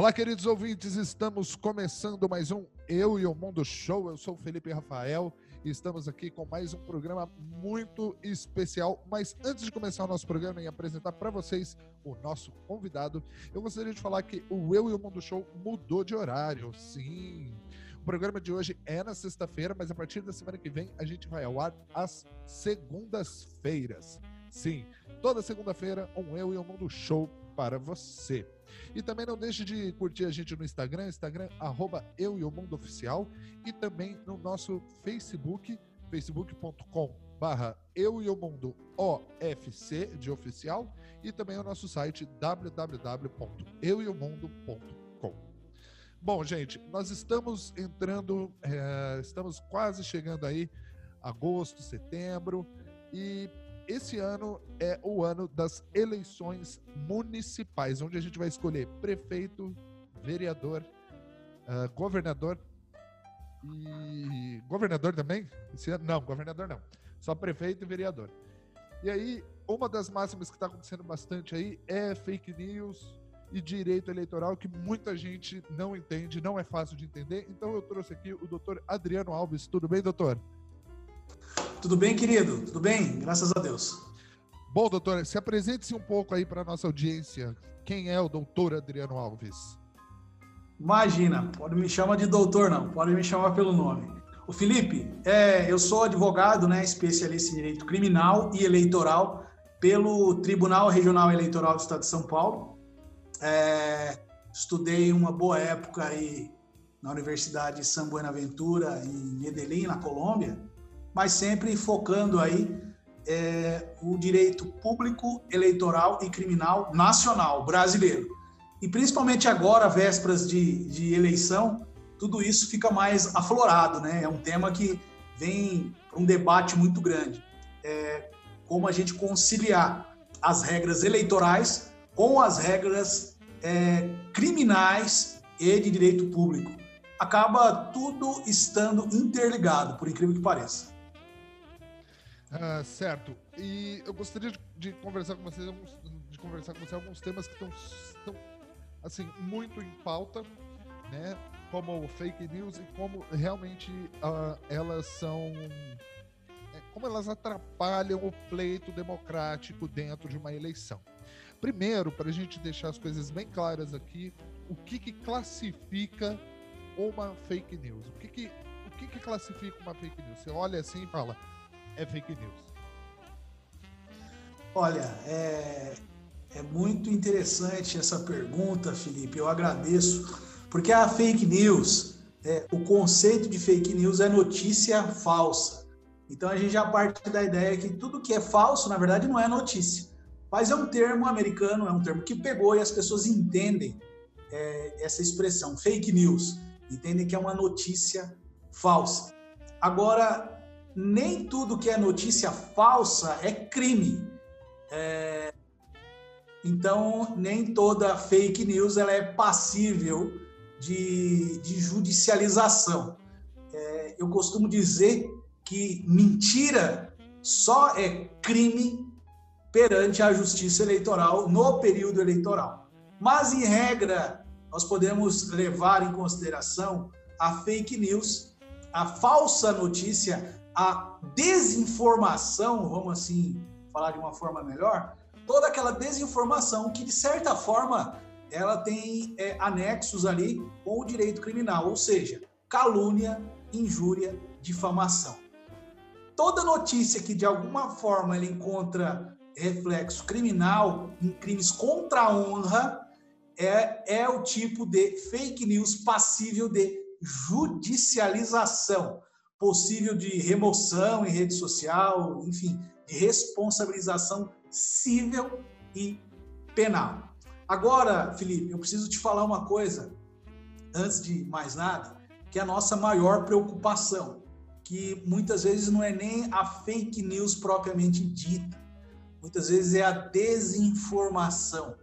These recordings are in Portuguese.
Olá, queridos ouvintes, estamos começando mais um Eu e o Mundo Show. Eu sou o Felipe Rafael e estamos aqui com mais um programa muito especial. Mas antes de começar o nosso programa e apresentar para vocês o nosso convidado, eu gostaria de falar que o Eu e o Mundo Show mudou de horário. Sim. O programa de hoje é na sexta-feira, mas a partir da semana que vem a gente vai ao ar às segundas-feiras. Sim, toda segunda-feira um Eu e o Mundo Show para você. E também não deixe de curtir a gente no Instagram, Instagram, arroba eu e o mundo oficial, e também no nosso Facebook, facebook.com barra eu e o mundo OFC de oficial, e também o nosso site www.eueomundo.com. Bom, gente, nós estamos entrando, é, estamos quase chegando aí, agosto, setembro, e esse ano é o ano das eleições municipais, onde a gente vai escolher prefeito, vereador, uh, governador e. Governador também? Ano? Não, governador não. Só prefeito e vereador. E aí, uma das máximas que está acontecendo bastante aí é fake news e direito eleitoral, que muita gente não entende, não é fácil de entender. Então eu trouxe aqui o doutor Adriano Alves. Tudo bem, doutor? Tudo bem, querido? Tudo bem? Graças a Deus. Bom, doutor, se apresente-se um pouco aí para a nossa audiência. Quem é o doutor Adriano Alves? Imagina, pode me chamar de doutor, não, pode me chamar pelo nome. O Felipe, é, eu sou advogado, né, especialista em direito criminal e eleitoral pelo Tribunal Regional Eleitoral do Estado de São Paulo. É, estudei uma boa época aí na Universidade de San Buenaventura, em Medellín, na Colômbia mas sempre focando aí é, o direito público, eleitoral e criminal nacional, brasileiro. E principalmente agora, vésperas de, de eleição, tudo isso fica mais aflorado, né? É um tema que vem para um debate muito grande. É, como a gente conciliar as regras eleitorais com as regras é, criminais e de direito público. Acaba tudo estando interligado, por incrível que pareça. Ah, certo. E eu gostaria de, de, conversar com vocês alguns, de conversar com você alguns temas que estão assim muito em pauta, né? Como fake news e como realmente uh, elas são é, como elas atrapalham o pleito democrático dentro de uma eleição. Primeiro, para a gente deixar as coisas bem claras aqui, o que, que classifica uma fake news? O que, que, o que, que classifica uma fake news? Você olha assim e fala, é fake news? Olha, é, é muito interessante essa pergunta, Felipe. Eu agradeço, porque a fake news, é, o conceito de fake news é notícia falsa. Então a gente já parte da ideia que tudo que é falso, na verdade, não é notícia. Mas é um termo americano, é um termo que pegou e as pessoas entendem é, essa expressão, fake news. Entendem que é uma notícia falsa. Agora, nem tudo que é notícia falsa é crime. É... Então, nem toda fake news ela é passível de, de judicialização. É, eu costumo dizer que mentira só é crime perante a justiça eleitoral no período eleitoral. Mas, em regra, nós podemos levar em consideração a fake news, a falsa notícia a desinformação, vamos assim falar de uma forma melhor, toda aquela desinformação que, de certa forma, ela tem é, anexos ali com o direito criminal, ou seja, calúnia, injúria, difamação. Toda notícia que, de alguma forma, ela encontra reflexo criminal em crimes contra a honra é, é o tipo de fake news passível de judicialização possível de remoção em rede social, enfim, de responsabilização civil e penal. Agora, Felipe, eu preciso te falar uma coisa, antes de mais nada, que é a nossa maior preocupação, que muitas vezes não é nem a fake news propriamente dita, muitas vezes é a desinformação,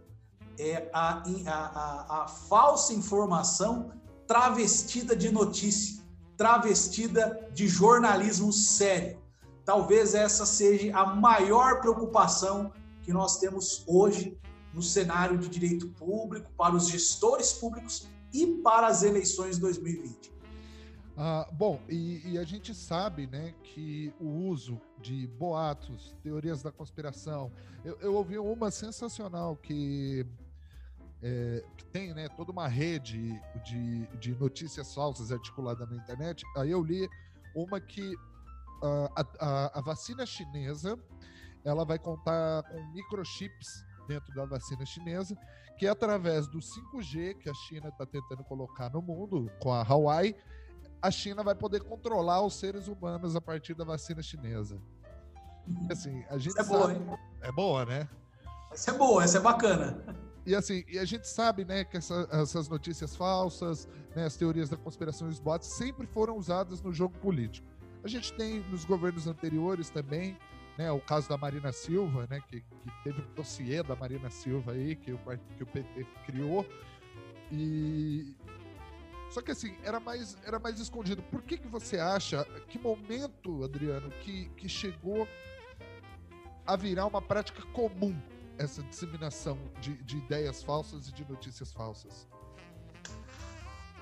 é a, a, a, a falsa informação travestida de notícia travestida de jornalismo sério. Talvez essa seja a maior preocupação que nós temos hoje no cenário de direito público, para os gestores públicos e para as eleições 2020? Ah, bom, e, e, a gente sabe né, que o uso de boatos, teorias da conspiração. Eu, eu ouvi uma sensacional que, é, que tem né, toda uma rede de, de notícias falsas articulada na internet. Aí eu li uma que uh, a, a, a vacina chinesa ela vai contar com microchips dentro da vacina chinesa, que é através do 5G que a China está tentando colocar no mundo com a Huawei, a China vai poder controlar os seres humanos a partir da vacina chinesa. Assim, a gente essa é sabe... boa, hein? É boa, né? Essa é boa, essa é bacana. E assim, e a gente sabe, né, que essa, essas notícias falsas, né, as teorias da conspiração e os bots sempre foram usadas no jogo político. A gente tem nos governos anteriores também, né, o caso da Marina Silva, né, que, que teve um dossiê da Marina Silva aí, que o, que o PT criou, e, só que assim, era mais, era mais escondido. Por que, que você acha, que momento, Adriano, que, que chegou a virar uma prática comum essa disseminação de, de ideias falsas e de notícias falsas?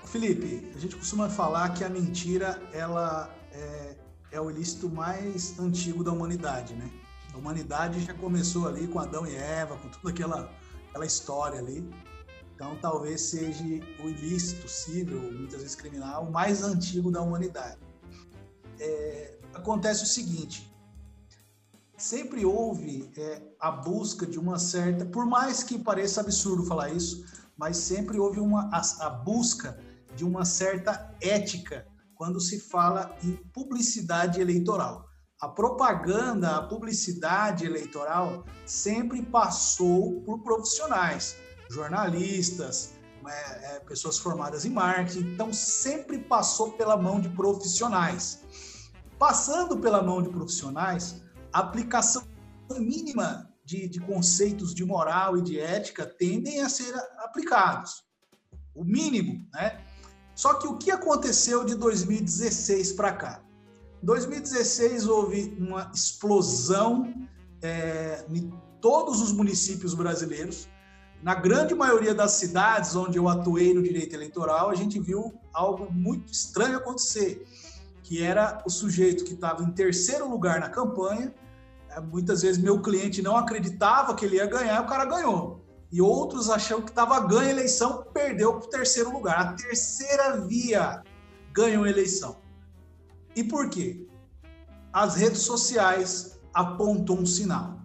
Felipe, a gente costuma falar que a mentira ela é, é o ilícito mais antigo da humanidade, né? A humanidade já começou ali com Adão e Eva, com toda aquela, aquela história ali. Então, talvez seja o ilícito civil, muitas vezes criminal, mais antigo da humanidade. É, acontece o seguinte: sempre houve é, a busca de uma certa, por mais que pareça absurdo falar isso, mas sempre houve uma, a, a busca de uma certa ética quando se fala em publicidade eleitoral. A propaganda, a publicidade eleitoral sempre passou por profissionais jornalistas, é, é, pessoas formadas em marketing, então sempre passou pela mão de profissionais. Passando pela mão de profissionais, aplicação mínima de, de conceitos de moral e de ética tendem a ser aplicados. O mínimo, né? Só que o que aconteceu de 2016 para cá? Em 2016 houve uma explosão é, em todos os municípios brasileiros na grande maioria das cidades onde eu atuei no direito eleitoral, a gente viu algo muito estranho acontecer, que era o sujeito que estava em terceiro lugar na campanha. É, muitas vezes meu cliente não acreditava que ele ia ganhar, o cara ganhou. E outros acham que estava ganha a eleição, perdeu para o terceiro lugar. A terceira via ganhou a eleição. E por quê? As redes sociais apontam um sinal.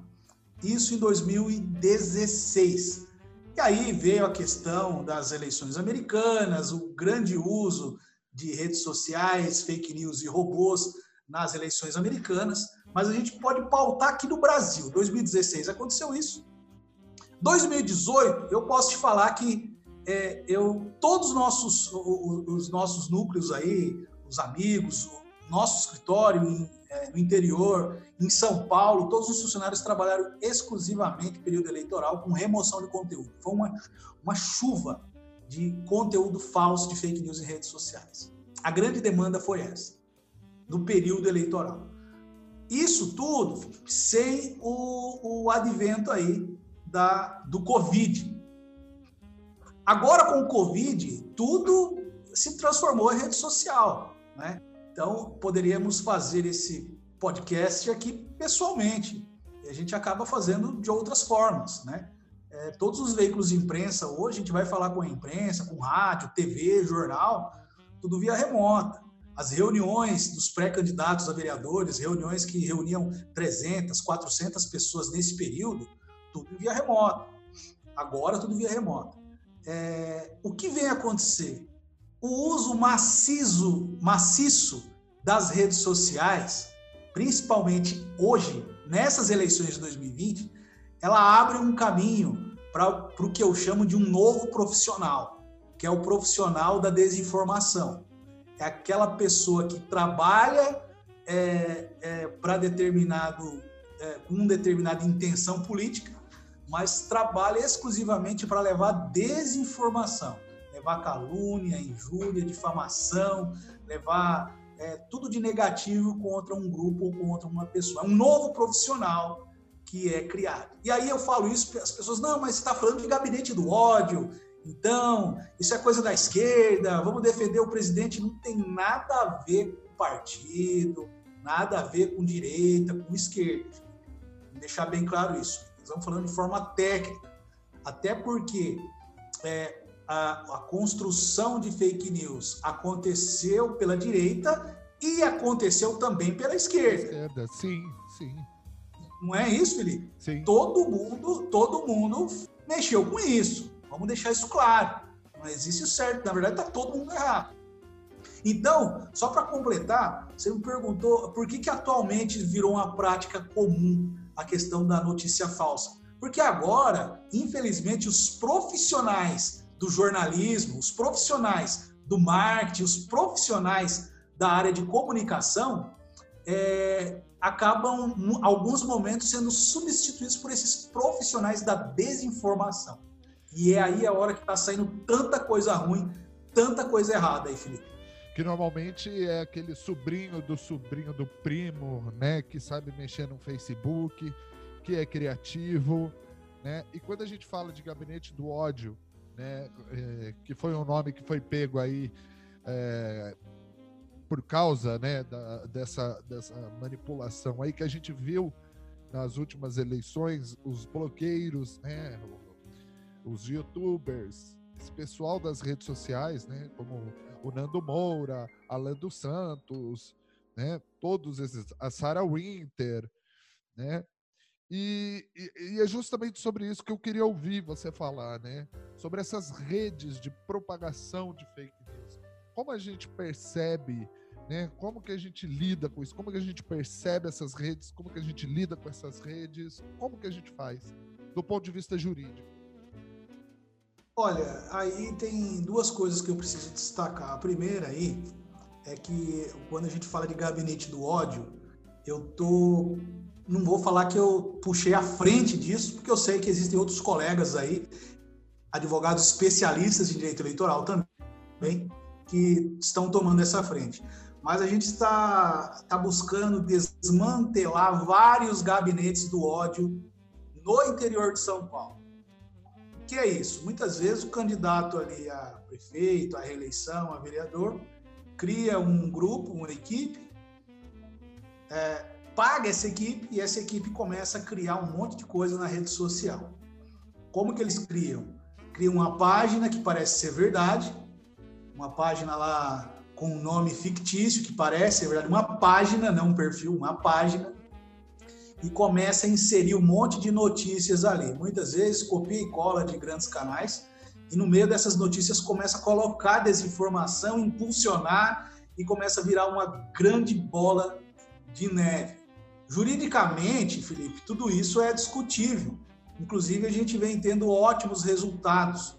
Isso em 2016. E aí veio a questão das eleições americanas, o grande uso de redes sociais, fake news e robôs nas eleições americanas, mas a gente pode pautar aqui no Brasil. 2016 aconteceu isso. 2018, eu posso te falar que é, eu todos os nossos os, os nossos núcleos aí, os amigos, o nosso escritório em é, no interior, em São Paulo, todos os funcionários trabalharam exclusivamente período eleitoral com remoção de conteúdo. Foi uma, uma chuva de conteúdo falso de fake news em redes sociais. A grande demanda foi essa, no período eleitoral. Isso tudo sem o, o advento aí da, do Covid. Agora, com o Covid, tudo se transformou em rede social, né? Então, poderíamos fazer esse podcast aqui pessoalmente. E a gente acaba fazendo de outras formas, né? É, todos os veículos de imprensa hoje, a gente vai falar com a imprensa, com rádio, TV, jornal, tudo via remota. As reuniões dos pré-candidatos a vereadores, reuniões que reuniam 300, 400 pessoas nesse período, tudo via remota. Agora, tudo via remota. É, o que vem acontecer? o uso maciço, maciço das redes sociais, principalmente hoje, nessas eleições de 2020, ela abre um caminho para o que eu chamo de um novo profissional, que é o profissional da desinformação. É aquela pessoa que trabalha é, é, para determinado, é, com determinada intenção política, mas trabalha exclusivamente para levar desinformação levar calúnia, injúria, difamação, levar é, tudo de negativo contra um grupo ou contra uma pessoa. É um novo profissional que é criado. E aí eu falo isso, as pessoas, não, mas você está falando de gabinete do ódio, então, isso é coisa da esquerda, vamos defender o presidente. Não tem nada a ver com partido, nada a ver com direita, com esquerda. Vou deixar bem claro isso. Estamos falando de forma técnica. Até porque é, a, a construção de fake news aconteceu pela direita e aconteceu também pela esquerda. Esquerda, sim, sim. Não é isso, Felipe? Sim. Todo mundo, todo mundo mexeu com isso. Vamos deixar isso claro. Não existe o certo, na verdade está todo mundo errado. Então, só para completar, você me perguntou por que, que atualmente virou uma prática comum a questão da notícia falsa. Porque agora, infelizmente, os profissionais do jornalismo, os profissionais do marketing, os profissionais da área de comunicação, é, acabam, em alguns momentos, sendo substituídos por esses profissionais da desinformação. E é aí a hora que está saindo tanta coisa ruim, tanta coisa errada aí, Felipe. Que normalmente é aquele sobrinho do sobrinho do primo, né? Que sabe mexer no Facebook, que é criativo, né? E quando a gente fala de gabinete do ódio, né? É, que foi um nome que foi pego aí é, por causa, né? Da, dessa, dessa manipulação aí que a gente viu nas últimas eleições, os bloqueiros, né? os youtubers, esse pessoal das redes sociais, né, como o Nando Moura, Alan dos Santos, né, todos esses, a Sarah Winter, né, e, e, e, é justamente sobre isso que eu queria ouvir você falar, né, sobre essas redes de propagação de fake news. Como a gente percebe, né, como que a gente lida com isso, como que a gente percebe essas redes, como que a gente lida com essas redes, como que a gente faz, do ponto de vista jurídico. Olha, aí tem duas coisas que eu preciso destacar. A primeira aí é que quando a gente fala de gabinete do ódio, eu tô não vou falar que eu puxei a frente disso, porque eu sei que existem outros colegas aí, advogados especialistas em direito eleitoral também, que estão tomando essa frente. Mas a gente está, está buscando desmantelar vários gabinetes do ódio no interior de São Paulo que é isso? Muitas vezes o candidato ali a prefeito, a reeleição, a vereador, cria um grupo, uma equipe, é, paga essa equipe e essa equipe começa a criar um monte de coisa na rede social. Como que eles criam? Criam uma página que parece ser verdade, uma página lá com um nome fictício que parece ser verdade, uma página, não um perfil, uma página e começa a inserir um monte de notícias ali. Muitas vezes copia e cola de grandes canais e no meio dessas notícias começa a colocar desinformação, impulsionar e começa a virar uma grande bola de neve. Juridicamente, Felipe, tudo isso é discutível. Inclusive, a gente vem tendo ótimos resultados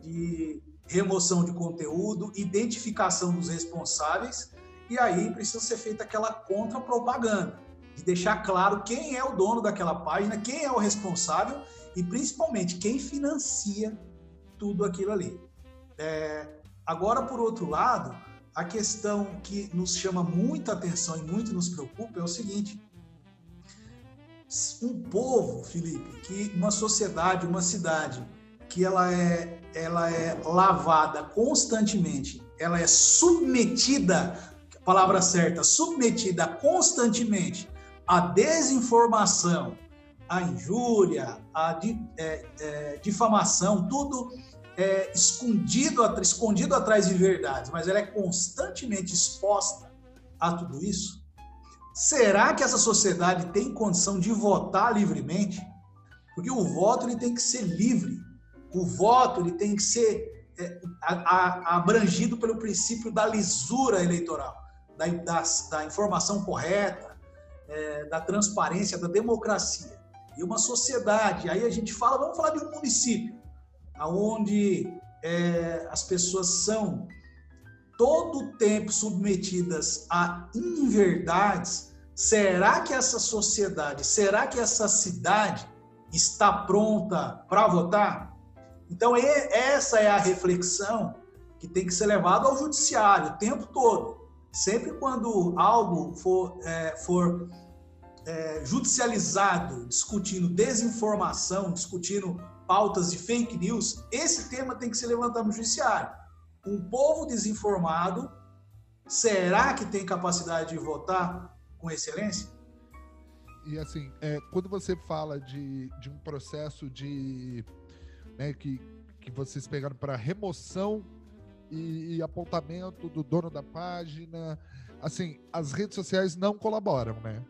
de remoção de conteúdo, identificação dos responsáveis, e aí precisa ser feita aquela contra-propaganda de deixar claro quem é o dono daquela página, quem é o responsável e principalmente quem financia tudo aquilo ali. É, agora, por outro lado, a questão que nos chama muita atenção e muito nos preocupa é o seguinte: um povo, Felipe, que uma sociedade, uma cidade, que ela é, ela é lavada constantemente, ela é submetida, palavra certa, submetida constantemente a desinformação, a injúria, di, é, é, difamação, tudo é, escondido, escondido atrás de verdades, mas ela é constantemente exposta a tudo isso? Será que essa sociedade tem condição de votar livremente? Porque o voto ele tem que ser livre. O voto ele tem que ser é, a, a, abrangido pelo princípio da lisura eleitoral, da, da, da informação correta, é, da transparência, da democracia. E uma sociedade, aí a gente fala, vamos falar de um município, onde é, as pessoas são todo o tempo submetidas a inverdades, será que essa sociedade, será que essa cidade está pronta para votar? Então, essa é a reflexão que tem que ser levada ao judiciário o tempo todo. Sempre quando algo for, é, for é, judicializado, discutindo desinformação, discutindo pautas de fake news, esse tema tem que ser levantado no judiciário. Um povo desinformado, será que tem capacidade de votar com excelência? E assim, é, quando você fala de, de um processo de né, que, que vocês pegaram para remoção e, e, apontamento do dono da página, assim, as redes sociais não colaboram, né?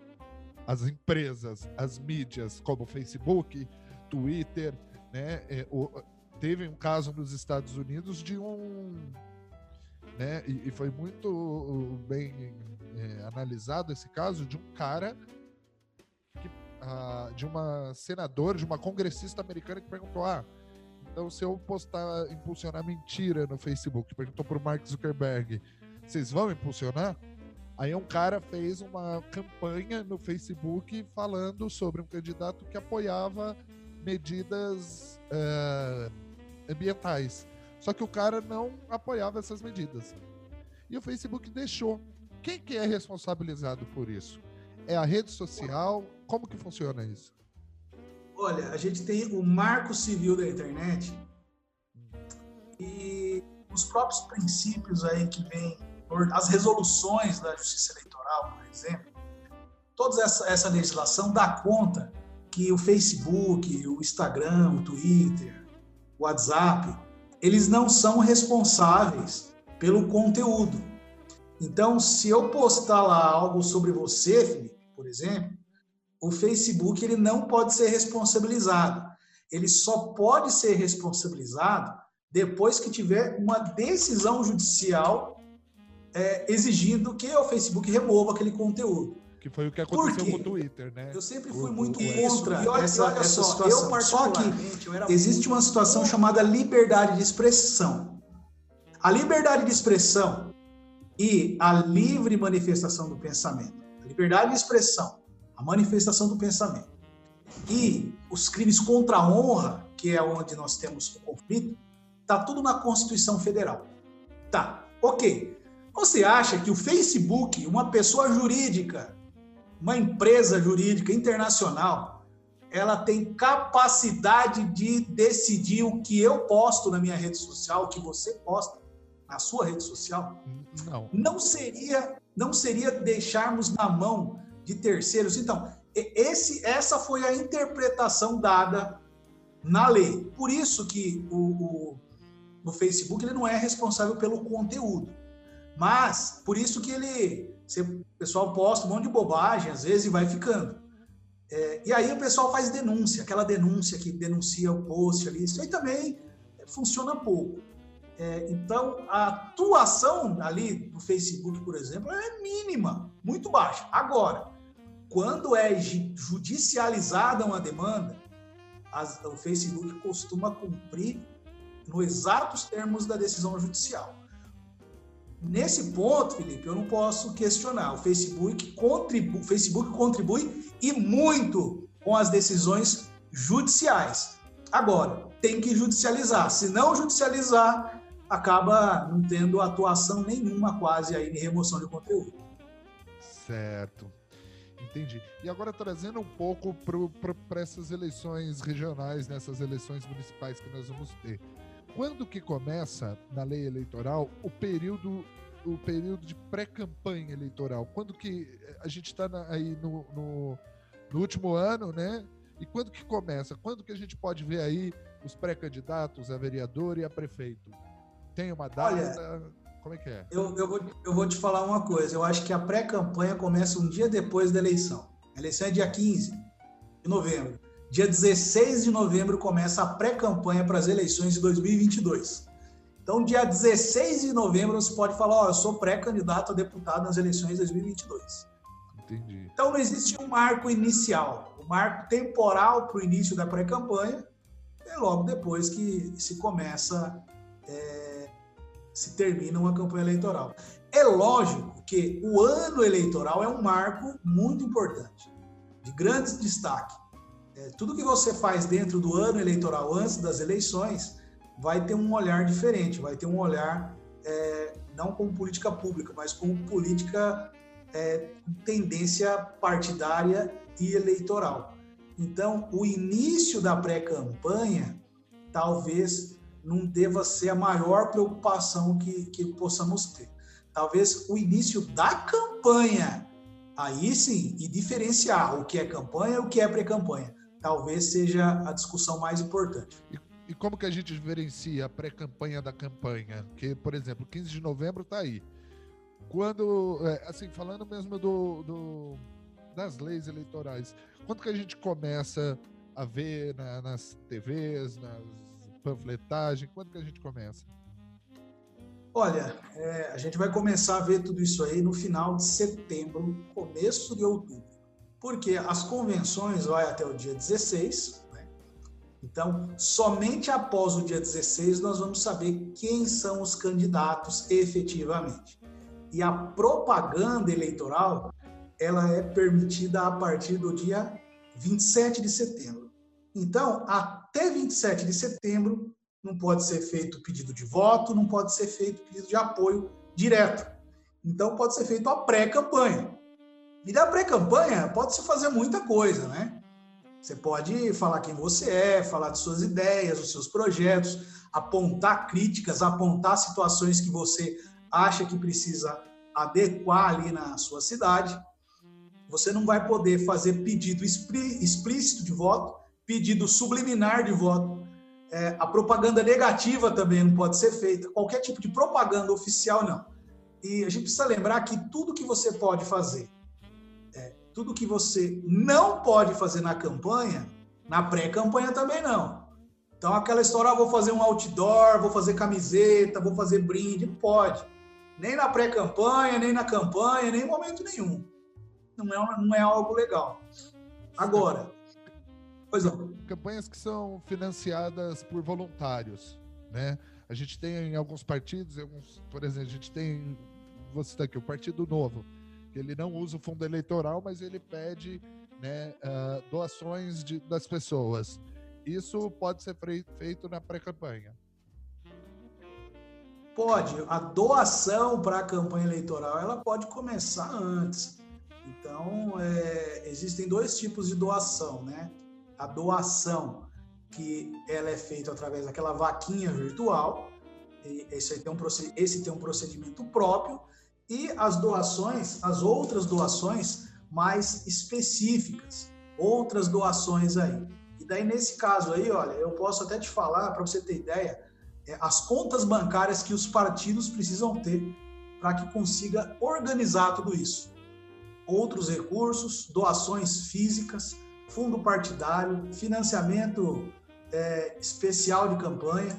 As empresas, as mídias, como Facebook, Twitter, né? É, o, teve um caso nos Estados Unidos de um, né? E, e foi muito bem é, analisado esse caso de um cara que, ah, de uma senadora, de uma congressista americana que perguntou: ah, então se eu postar impulsionar mentira no Facebook, perguntou para o Mark Zuckerberg, vocês vão impulsionar? Aí um cara fez uma campanha no Facebook falando sobre um candidato que apoiava medidas uh, ambientais. Só que o cara não apoiava essas medidas. E o Facebook deixou. Quem que é responsabilizado por isso? É a rede social? Como que funciona isso? Olha, a gente tem o marco civil da internet e os próprios princípios aí que vêm, as resoluções da Justiça Eleitoral, por exemplo, toda essa, essa legislação dá conta que o Facebook, o Instagram, o Twitter, o WhatsApp, eles não são responsáveis pelo conteúdo. Então, se eu postar lá algo sobre você, Felipe, por exemplo, o Facebook ele não pode ser responsabilizado. Ele só pode ser responsabilizado depois que tiver uma decisão judicial é, exigindo que o Facebook remova aquele conteúdo. Que foi o que aconteceu com o Twitter, né? Eu sempre fui muito contra e olha, essa, olha essa só, situação. Eu só que existe uma situação chamada liberdade de expressão. A liberdade de expressão e a livre manifestação do pensamento. A liberdade de expressão, a manifestação do pensamento. E os crimes contra a honra, que é onde nós temos o conflito, tá tudo na Constituição Federal. Tá, ok. Você acha que o Facebook, uma pessoa jurídica, uma empresa jurídica internacional, ela tem capacidade de decidir o que eu posto na minha rede social, o que você posta na sua rede social? Não. Não seria, não seria deixarmos na mão de terceiros. Então, esse, essa foi a interpretação dada na lei. Por isso que o, o, o Facebook ele não é responsável pelo conteúdo. Mas, por isso que ele o pessoal posta um monte de bobagem, às vezes, e vai ficando. É, e aí o pessoal faz denúncia, aquela denúncia que denuncia o post ali. Isso aí também funciona pouco. É, então, a atuação ali do Facebook, por exemplo, é mínima, muito baixa. Agora, quando é judicializada uma demanda, as, o Facebook costuma cumprir nos exatos termos da decisão judicial. Nesse ponto, Felipe, eu não posso questionar. O Facebook contribui, Facebook contribui e muito com as decisões judiciais. Agora, tem que judicializar. Se não judicializar, acaba não tendo atuação nenhuma quase aí em remoção de conteúdo. Certo. Entendi. E agora trazendo um pouco para essas eleições regionais, nessas eleições municipais que nós vamos ter. Quando que começa na lei eleitoral o período o período de pré-campanha eleitoral? Quando que eh, a gente está aí no, no, no, último ano, né? E quando que começa? Quando que a gente pode ver aí os pré-candidatos a vereador e a prefeito? Tem uma data? Olha, Como é que é? Eu, eu, vou, eu vou te falar uma coisa. Eu acho que a pré-campanha começa um dia depois da eleição. A eleição é dia 15 de novembro. Dia 16 de novembro começa a pré-campanha para as eleições de 2022. Então, dia 16 de novembro, você pode falar: Ó, oh, eu sou pré-candidato a deputado nas eleições de 2022. Entendi. Então, não existe um marco inicial. O marco temporal para o início da pré-campanha é logo depois que se começa, é, se termina uma campanha eleitoral. É lógico que o ano eleitoral é um marco muito importante, de grande destaque. É, tudo que você faz dentro do ano eleitoral, antes das eleições, vai ter um olhar diferente, vai ter um olhar é, não como política pública, mas como política é, tendência partidária e eleitoral. Então, o início da pré-campanha talvez não deva ser a maior preocupação que, que possamos ter. Talvez o início da campanha, aí sim, e diferenciar o que é campanha e o que é pré-campanha, talvez seja a discussão mais importante. E, como que a gente diferencia a pré-campanha da campanha? Que, por exemplo, 15 de novembro está aí. Quando, é, assim, falando mesmo do, do, das leis eleitorais, quando que a gente começa a ver na, nas TVs, nas panfletagem, quando que a gente começa? Olha, é, a gente vai começar a ver tudo isso aí no final de setembro, começo de outubro, porque as convenções vai até o dia 16, né? então somente após o dia 16 nós vamos saber quem são os candidatos efetivamente. E a propaganda eleitoral ela é permitida a partir do dia 27 de setembro. Então, até 27 de setembro, não pode ser feito pedido de voto, não pode ser feito pedido de apoio direto. Então, pode ser feito a pré-campanha. E da pré-campanha, pode-se fazer muita coisa, né? Você pode falar quem você é, falar de suas ideias, dos seus projetos, apontar críticas, apontar situações que você acha que precisa adequar ali na sua cidade. Você não vai poder fazer pedido explícito de voto, pedido subliminar de voto. É, a propaganda negativa também não pode ser feita. Qualquer tipo de propaganda oficial, não. E a gente precisa lembrar que tudo que você pode fazer, é, tudo que você não pode fazer na campanha, na pré-campanha também não. Então, aquela história, ah, vou fazer um outdoor, vou fazer camiseta, vou fazer brinde, não pode. Nem na pré-campanha, nem na campanha, nem em momento nenhum não é, não é algo legal. Agora, pois não. Campanhas que são financiadas por voluntários, né? A gente tem em alguns partidos, alguns, por exemplo, a gente tem, vou citar aqui, o Partido Novo, que ele não usa o fundo eleitoral, mas ele pede né, uh, doações de, das pessoas. Isso pode ser feito na pré-campanha. Pode. A doação para a campanha eleitoral ela pode começar antes. Então, é, existem dois tipos de doação, né? A doação, que ela é feita através daquela vaquinha virtual, esse tem, um, esse tem um procedimento próprio, e as doações, as outras doações mais específicas, outras doações aí. E daí, nesse caso aí, olha, eu posso até te falar, para você ter ideia, é, as contas bancárias que os partidos precisam ter para que consiga organizar tudo isso outros recursos, doações físicas, fundo partidário, financiamento é, especial de campanha,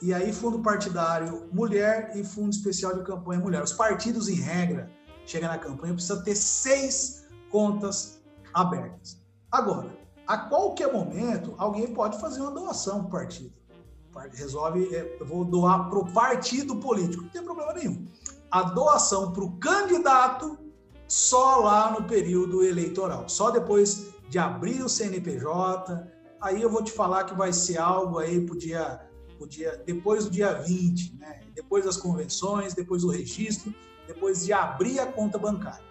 e aí fundo partidário mulher e fundo especial de campanha mulher. Os partidos, em regra, chega na campanha, precisa ter seis contas abertas. Agora, a qualquer momento, alguém pode fazer uma doação para o partido. Resolve, é, eu vou doar para o partido político, não tem problema nenhum. A doação para o candidato só lá no período eleitoral, só depois de abrir o CNPJ. Aí eu vou te falar que vai ser algo aí pro dia, pro dia depois do dia 20, né? Depois das convenções, depois do registro, depois de abrir a conta bancária.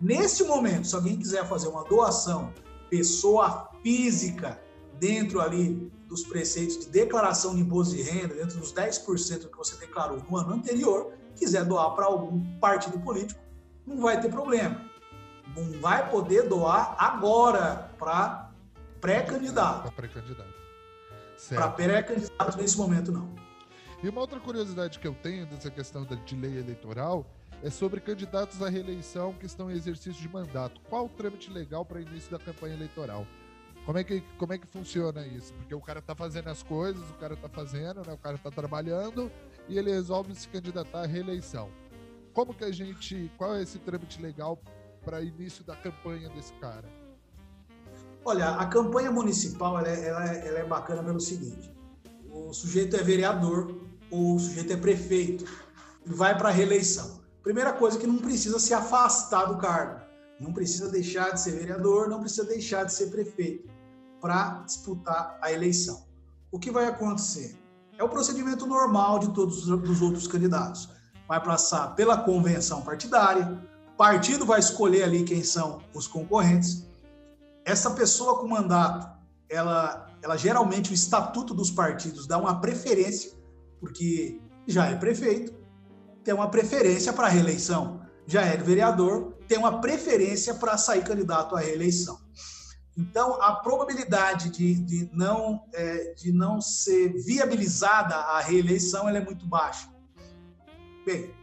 Nesse momento, se alguém quiser fazer uma doação, pessoa física, dentro ali dos preceitos de declaração de imposto de renda, dentro dos 10% que você declarou no ano anterior, quiser doar para algum partido político, não vai ter problema. Não vai poder doar agora para pré-candidato. Para pré-candidato. Para pré-candidato nesse momento, não. E uma outra curiosidade que eu tenho dessa questão de lei eleitoral é sobre candidatos à reeleição que estão em exercício de mandato. Qual o trâmite legal para início da campanha eleitoral? Como é, que, como é que funciona isso? Porque o cara está fazendo as coisas, o cara está fazendo, né? o cara está trabalhando e ele resolve se candidatar à reeleição. Como que a gente. Qual é esse trâmite legal para início da campanha desse cara? Olha, a campanha municipal ela é, ela, é, ela é bacana pelo seguinte: o sujeito é vereador ou o sujeito é prefeito e vai para a reeleição. Primeira coisa que não precisa se afastar do cargo, não precisa deixar de ser vereador, não precisa deixar de ser prefeito para disputar a eleição. O que vai acontecer? É o procedimento normal de todos os outros candidatos vai passar pela convenção partidária, partido vai escolher ali quem são os concorrentes. Essa pessoa com mandato, ela, ela geralmente o estatuto dos partidos dá uma preferência, porque já é prefeito, tem uma preferência para reeleição. Já é vereador, tem uma preferência para sair candidato à reeleição. Então, a probabilidade de, de, não, é, de não ser viabilizada a reeleição é muito baixa. Bem,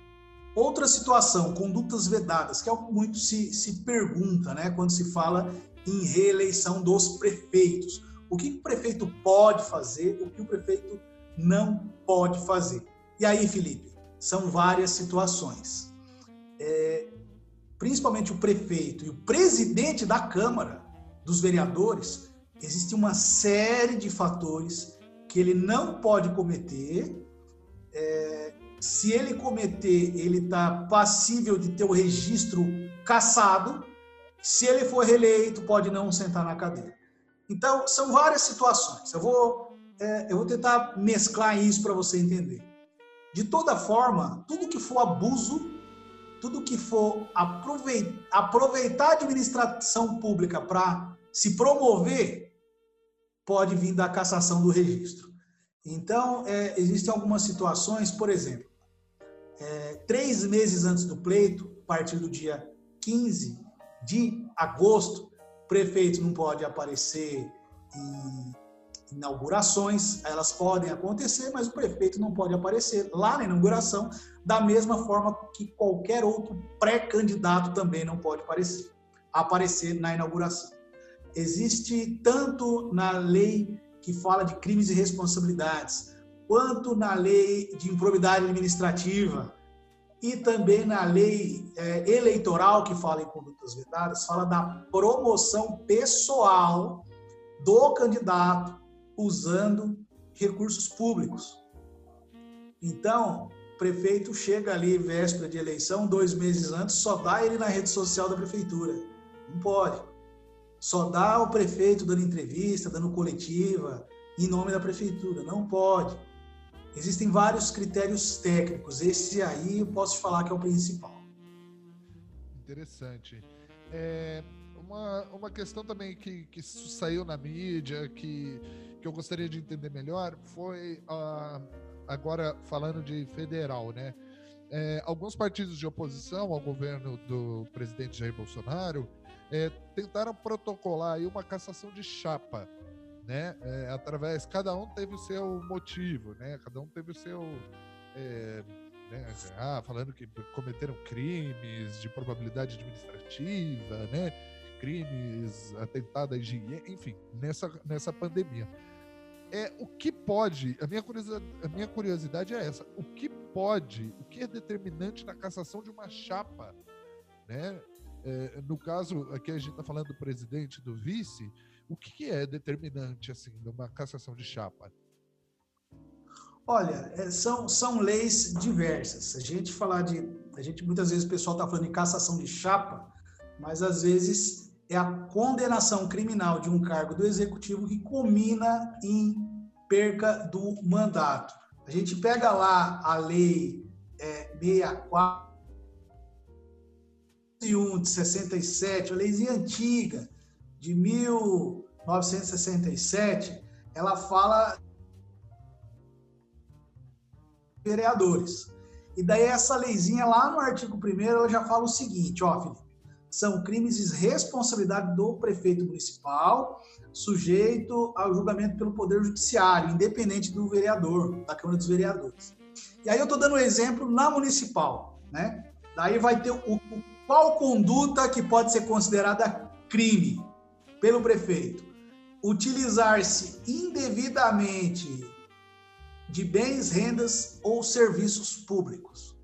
outra situação, condutas vedadas, que é o que muito se, se pergunta né, quando se fala em reeleição dos prefeitos. O que o prefeito pode fazer, o que o prefeito não pode fazer. E aí, Felipe, são várias situações. É, principalmente o prefeito e o presidente da Câmara dos vereadores, existe uma série de fatores que ele não pode cometer. É, se ele cometer, ele está passível de ter o registro cassado. Se ele for reeleito, pode não sentar na cadeira. Então, são várias situações. Eu vou, é, eu vou tentar mesclar isso para você entender. De toda forma, tudo que for abuso, tudo que for aproveitar a administração pública para se promover, pode vir da cassação do registro. Então, é, existem algumas situações, por exemplo, é, três meses antes do pleito, a partir do dia 15 de agosto, o prefeito não pode aparecer em inaugurações, elas podem acontecer, mas o prefeito não pode aparecer lá na inauguração, da mesma forma que qualquer outro pré-candidato também não pode aparecer, aparecer na inauguração. Existe tanto na lei que fala de crimes e responsabilidades, quanto na lei de improbidade administrativa e também na lei é, eleitoral que fala em condutas vedadas, fala da promoção pessoal do candidato usando recursos públicos. Então, o prefeito chega ali véspera de eleição, dois meses antes, só dá ele na rede social da prefeitura. Não pode. Só dá o prefeito dando entrevista, dando coletiva, em nome da prefeitura. Não pode. Existem vários critérios técnicos. Esse aí eu posso falar que é o principal. Interessante. É, uma, uma questão também que, que saiu na mídia, que que eu gostaria de entender melhor foi uh, agora falando de federal, né? É, alguns partidos de oposição ao governo do presidente Jair Bolsonaro é, tentaram protocolar aí uma cassação de chapa, né? É, através, cada um teve o seu motivo, né? Cada um teve o seu, é, né? ah, falando que cometeram crimes de probabilidade administrativa, né? Crimes, atentado à higiene, enfim, nessa, nessa pandemia é o que pode, a minha, curiosidade, a minha curiosidade é essa, o que pode, o que é determinante na cassação de uma chapa, né? É, no caso, aqui a gente está falando do presidente, do vice, o que é determinante, assim, numa cassação de chapa? Olha, é, são, são leis diversas. A gente falar de. A gente muitas vezes o pessoal está falando de cassação de chapa, mas às vezes é a condenação criminal de um cargo do executivo que culmina em perca do mandato. A gente pega lá a lei é, 64 de 67, a leizinha antiga de 1967, ela fala vereadores. E daí essa leizinha lá no artigo 1 ela já fala o seguinte, ó, Felipe, são crimes de responsabilidade do prefeito municipal, sujeito ao julgamento pelo Poder Judiciário, independente do vereador, da Câmara dos Vereadores. E aí eu estou dando um exemplo na municipal, né? Daí vai ter o, o, qual conduta que pode ser considerada crime pelo prefeito? Utilizar-se indevidamente de bens, rendas ou serviços públicos.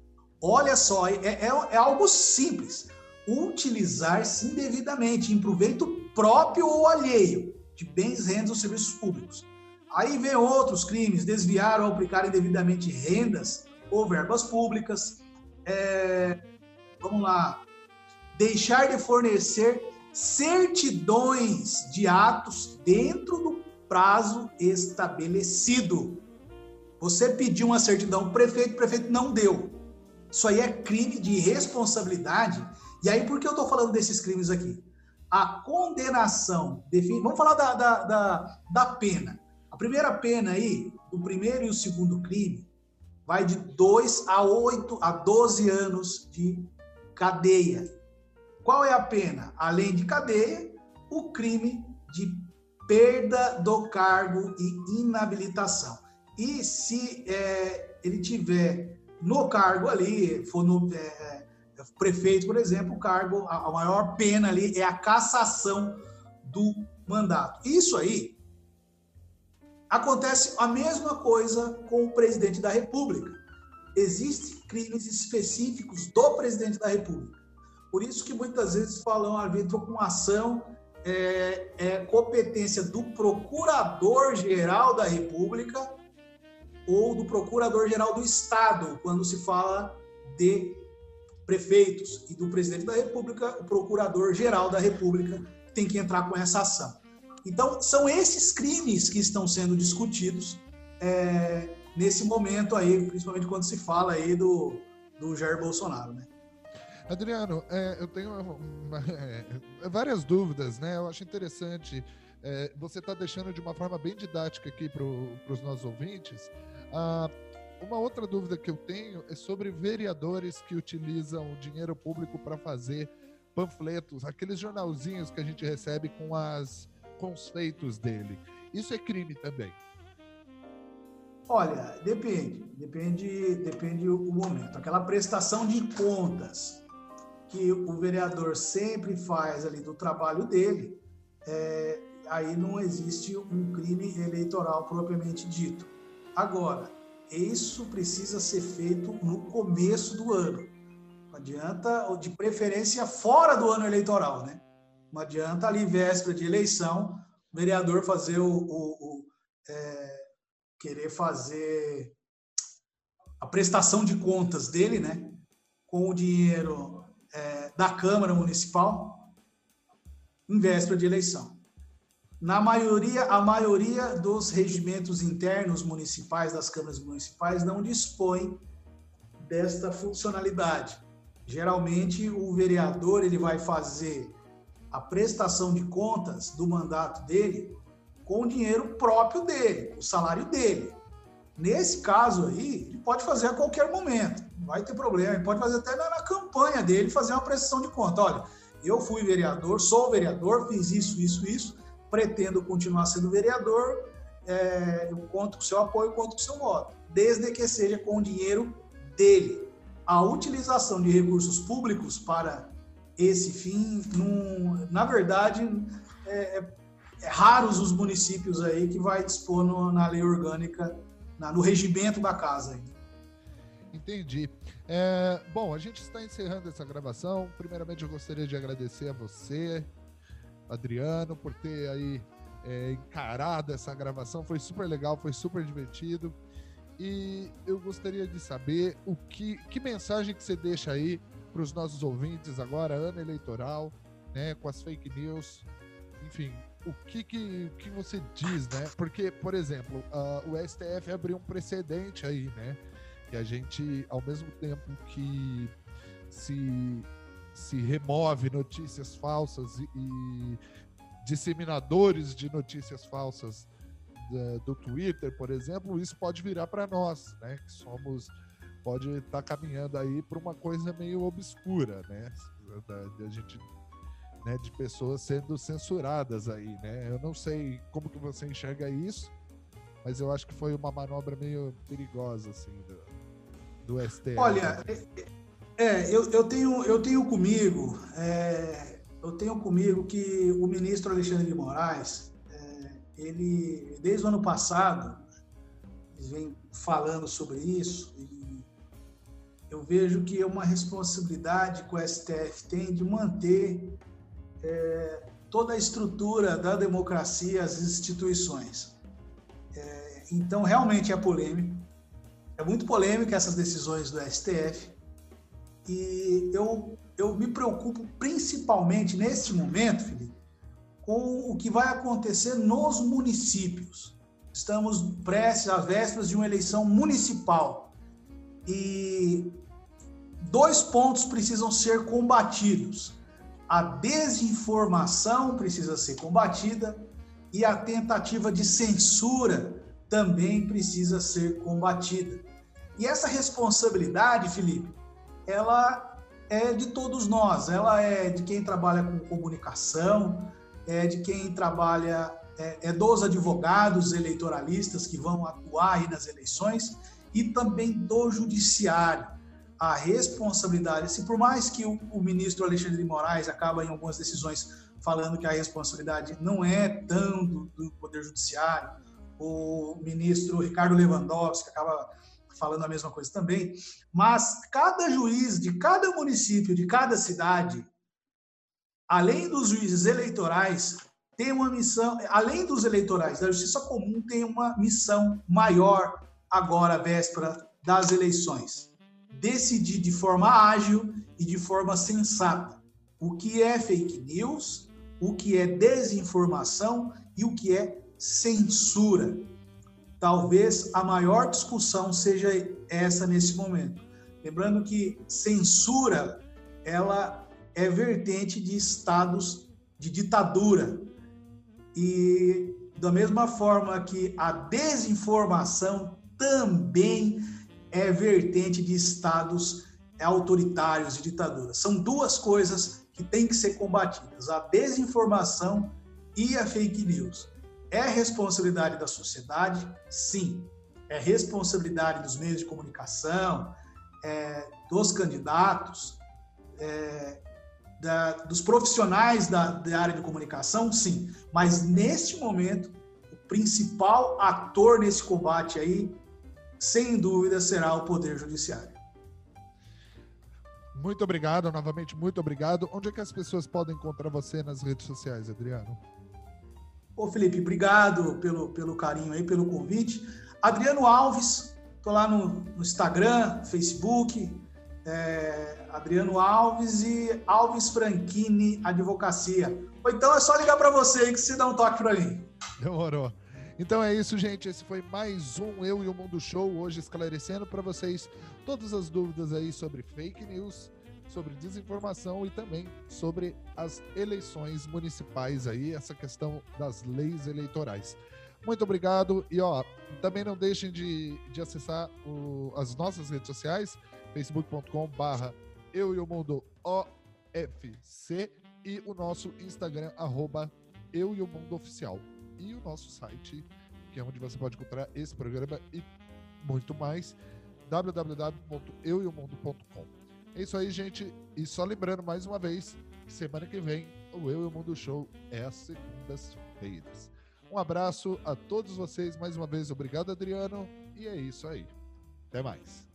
Olha só, é, é, é algo simples utilizar-se indevidamente em proveito próprio ou alheio de bens, rendas ou serviços públicos. Aí vem outros crimes, desviar ou aplicar indevidamente rendas ou verbas públicas. É, vamos lá. Deixar de fornecer certidões de atos dentro do prazo estabelecido. Você pediu uma certidão, o prefeito, o prefeito não deu. Isso aí é crime de responsabilidade E aí, por que eu estou falando desses crimes aqui? A condenação, vamos falar da, da, da, da pena. A primeira pena aí, o primeiro e o segundo crime, vai de 2 a 8 a 12 anos de cadeia. Qual é a pena? Além de cadeia, o crime de perda do cargo e inabilitação. E se é, ele tiver no cargo ali, for no é, é, prefeito, por exemplo, o cargo, a, a maior pena ali é a cassação do mandato. Isso aí acontece a mesma coisa com o presidente da República. Existem crimes específicos do presidente da República. Por isso que muitas vezes falam, ah, entrou com ação, é, é competência do Procurador-Geral da República ou do Procurador-Geral do Estado, quando se fala de prefeitos e do presidente da República, o Procurador-Geral da República tem que entrar com essa ação. Então, são esses crimes que estão sendo discutidos é, nesse momento aí, principalmente quando se fala aí do, do Jair Bolsonaro, né? Adriano, é, eu tenho uma, é, várias dúvidas, né? Eu acho interessante. É, você está deixando de uma forma bem didática aqui para os nossos ouvintes ah, uma outra dúvida que eu tenho é sobre vereadores que utilizam dinheiro público para fazer panfletos, aqueles jornalzinhos que a gente recebe com, as, com os feitos dele. Isso é crime também? Olha, depende, depende, depende o momento. Aquela prestação de contas que o vereador sempre faz ali do trabalho dele, é, aí não existe um crime eleitoral propriamente dito. Agora, isso precisa ser feito no começo do ano. Não adianta, ou de preferência fora do ano eleitoral, né? Não adianta ali, véspera de eleição, o vereador fazer o. o, o é, querer fazer a prestação de contas dele, né? Com o dinheiro é, da Câmara Municipal em véspera de eleição. Na maioria, a maioria dos regimentos internos municipais, das câmaras municipais, não dispõe desta funcionalidade. Geralmente, o vereador ele vai fazer a prestação de contas do mandato dele com o dinheiro próprio dele, o salário dele. Nesse caso aí, ele pode fazer a qualquer momento, não vai ter problema. Ele pode fazer até na, na campanha dele, fazer uma prestação de conta. Olha, eu fui vereador, sou vereador, fiz isso, isso, isso pretendo continuar sendo vereador, é, eu conto com seu apoio, conto com seu voto, desde que seja com o dinheiro dele. A utilização de recursos públicos para esse fim, num, na verdade, é, é, é, raros os municípios aí que vai dispor no, na lei orgânica, na, no regimento da casa. Entendi. É, bom, a gente está encerrando essa gravação. Primeiramente, eu gostaria de agradecer a você, Adriano, por ter aí é, encarado essa gravação. Foi super legal, foi super divertido. E eu gostaria de saber o que, que mensagem que você deixa aí para os nossos ouvintes agora, ano eleitoral, né, com as fake news, enfim, o que, que, que você diz, né? Porque, por exemplo, uh, o STF abriu um precedente aí, né? Que a gente, ao mesmo tempo que se se remove notícias falsas e, e disseminadores de notícias falsas da, do Twitter, por exemplo, isso pode virar para nós, né? Que somos pode estar tá caminhando aí para uma coisa meio obscura, né? Da gente, né? De pessoas sendo censuradas aí, né? Eu não sei como que você enxerga isso, mas eu acho que foi uma manobra meio perigosa assim do, do STF. Olha, é, eu, eu, tenho, eu tenho comigo, é, eu tenho comigo que o ministro Alexandre de Moraes, é, ele, desde o ano passado, vem falando sobre isso, e eu vejo que é uma responsabilidade que o STF tem de manter é, toda a estrutura da democracia, as instituições. É, então, realmente é polêmico, é muito polêmico essas decisões do STF, e eu, eu me preocupo principalmente neste momento, Felipe, com o que vai acontecer nos municípios. Estamos prestes às vésperas de uma eleição municipal. E dois pontos precisam ser combatidos. A desinformação precisa ser combatida e a tentativa de censura também precisa ser combatida. E essa responsabilidade, Felipe, ela é de todos nós, ela é de quem trabalha com comunicação, é de quem trabalha, é, é dos advogados eleitoralistas que vão atuar aí nas eleições e também do judiciário. A responsabilidade, assim, por mais que o, o ministro Alexandre de Moraes acaba em algumas decisões falando que a responsabilidade não é do, do Poder Judiciário, o ministro Ricardo Lewandowski acaba falando a mesma coisa também, mas cada juiz de cada município, de cada cidade, além dos juízes eleitorais, tem uma missão, além dos eleitorais, da Justiça Comum tem uma missão maior agora, véspera das eleições. Decidir de forma ágil e de forma sensata o que é fake news, o que é desinformação e o que é censura talvez a maior discussão seja essa nesse momento. Lembrando que censura ela é vertente de estados de ditadura. E da mesma forma que a desinformação também é vertente de estados autoritários e ditaduras. São duas coisas que têm que ser combatidas: a desinformação e a fake news. É responsabilidade da sociedade? Sim. É responsabilidade dos meios de comunicação, é, dos candidatos, é, da, dos profissionais da, da área de comunicação? Sim. Mas neste momento, o principal ator nesse combate aí, sem dúvida, será o Poder Judiciário. Muito obrigado, novamente, muito obrigado. Onde é que as pessoas podem encontrar você nas redes sociais, Adriano? Ô, Felipe, obrigado pelo, pelo carinho aí, pelo convite. Adriano Alves, tô lá no, no Instagram, Facebook, é, Adriano Alves e Alves Franchini Advocacia. Ou então é só ligar para você aí que você dá um toque para mim. Demorou. Então é isso, gente. Esse foi mais um Eu e o Mundo Show, hoje esclarecendo para vocês todas as dúvidas aí sobre fake news, sobre desinformação e também sobre as eleições municipais aí, essa questão das leis eleitorais. Muito obrigado e ó, também não deixem de, de acessar o, as nossas redes sociais, facebook.com barra eu e o mundo OFC e o nosso Instagram, arroba eu e o mundo oficial. E o nosso site, que é onde você pode encontrar esse programa e muito mais, www.eueomundo.com. É isso aí, gente. E só lembrando mais uma vez que semana que vem o Eu e o Mundo Show é às segundas-feiras. Um abraço a todos vocês mais uma vez. Obrigado, Adriano. E é isso aí. Até mais.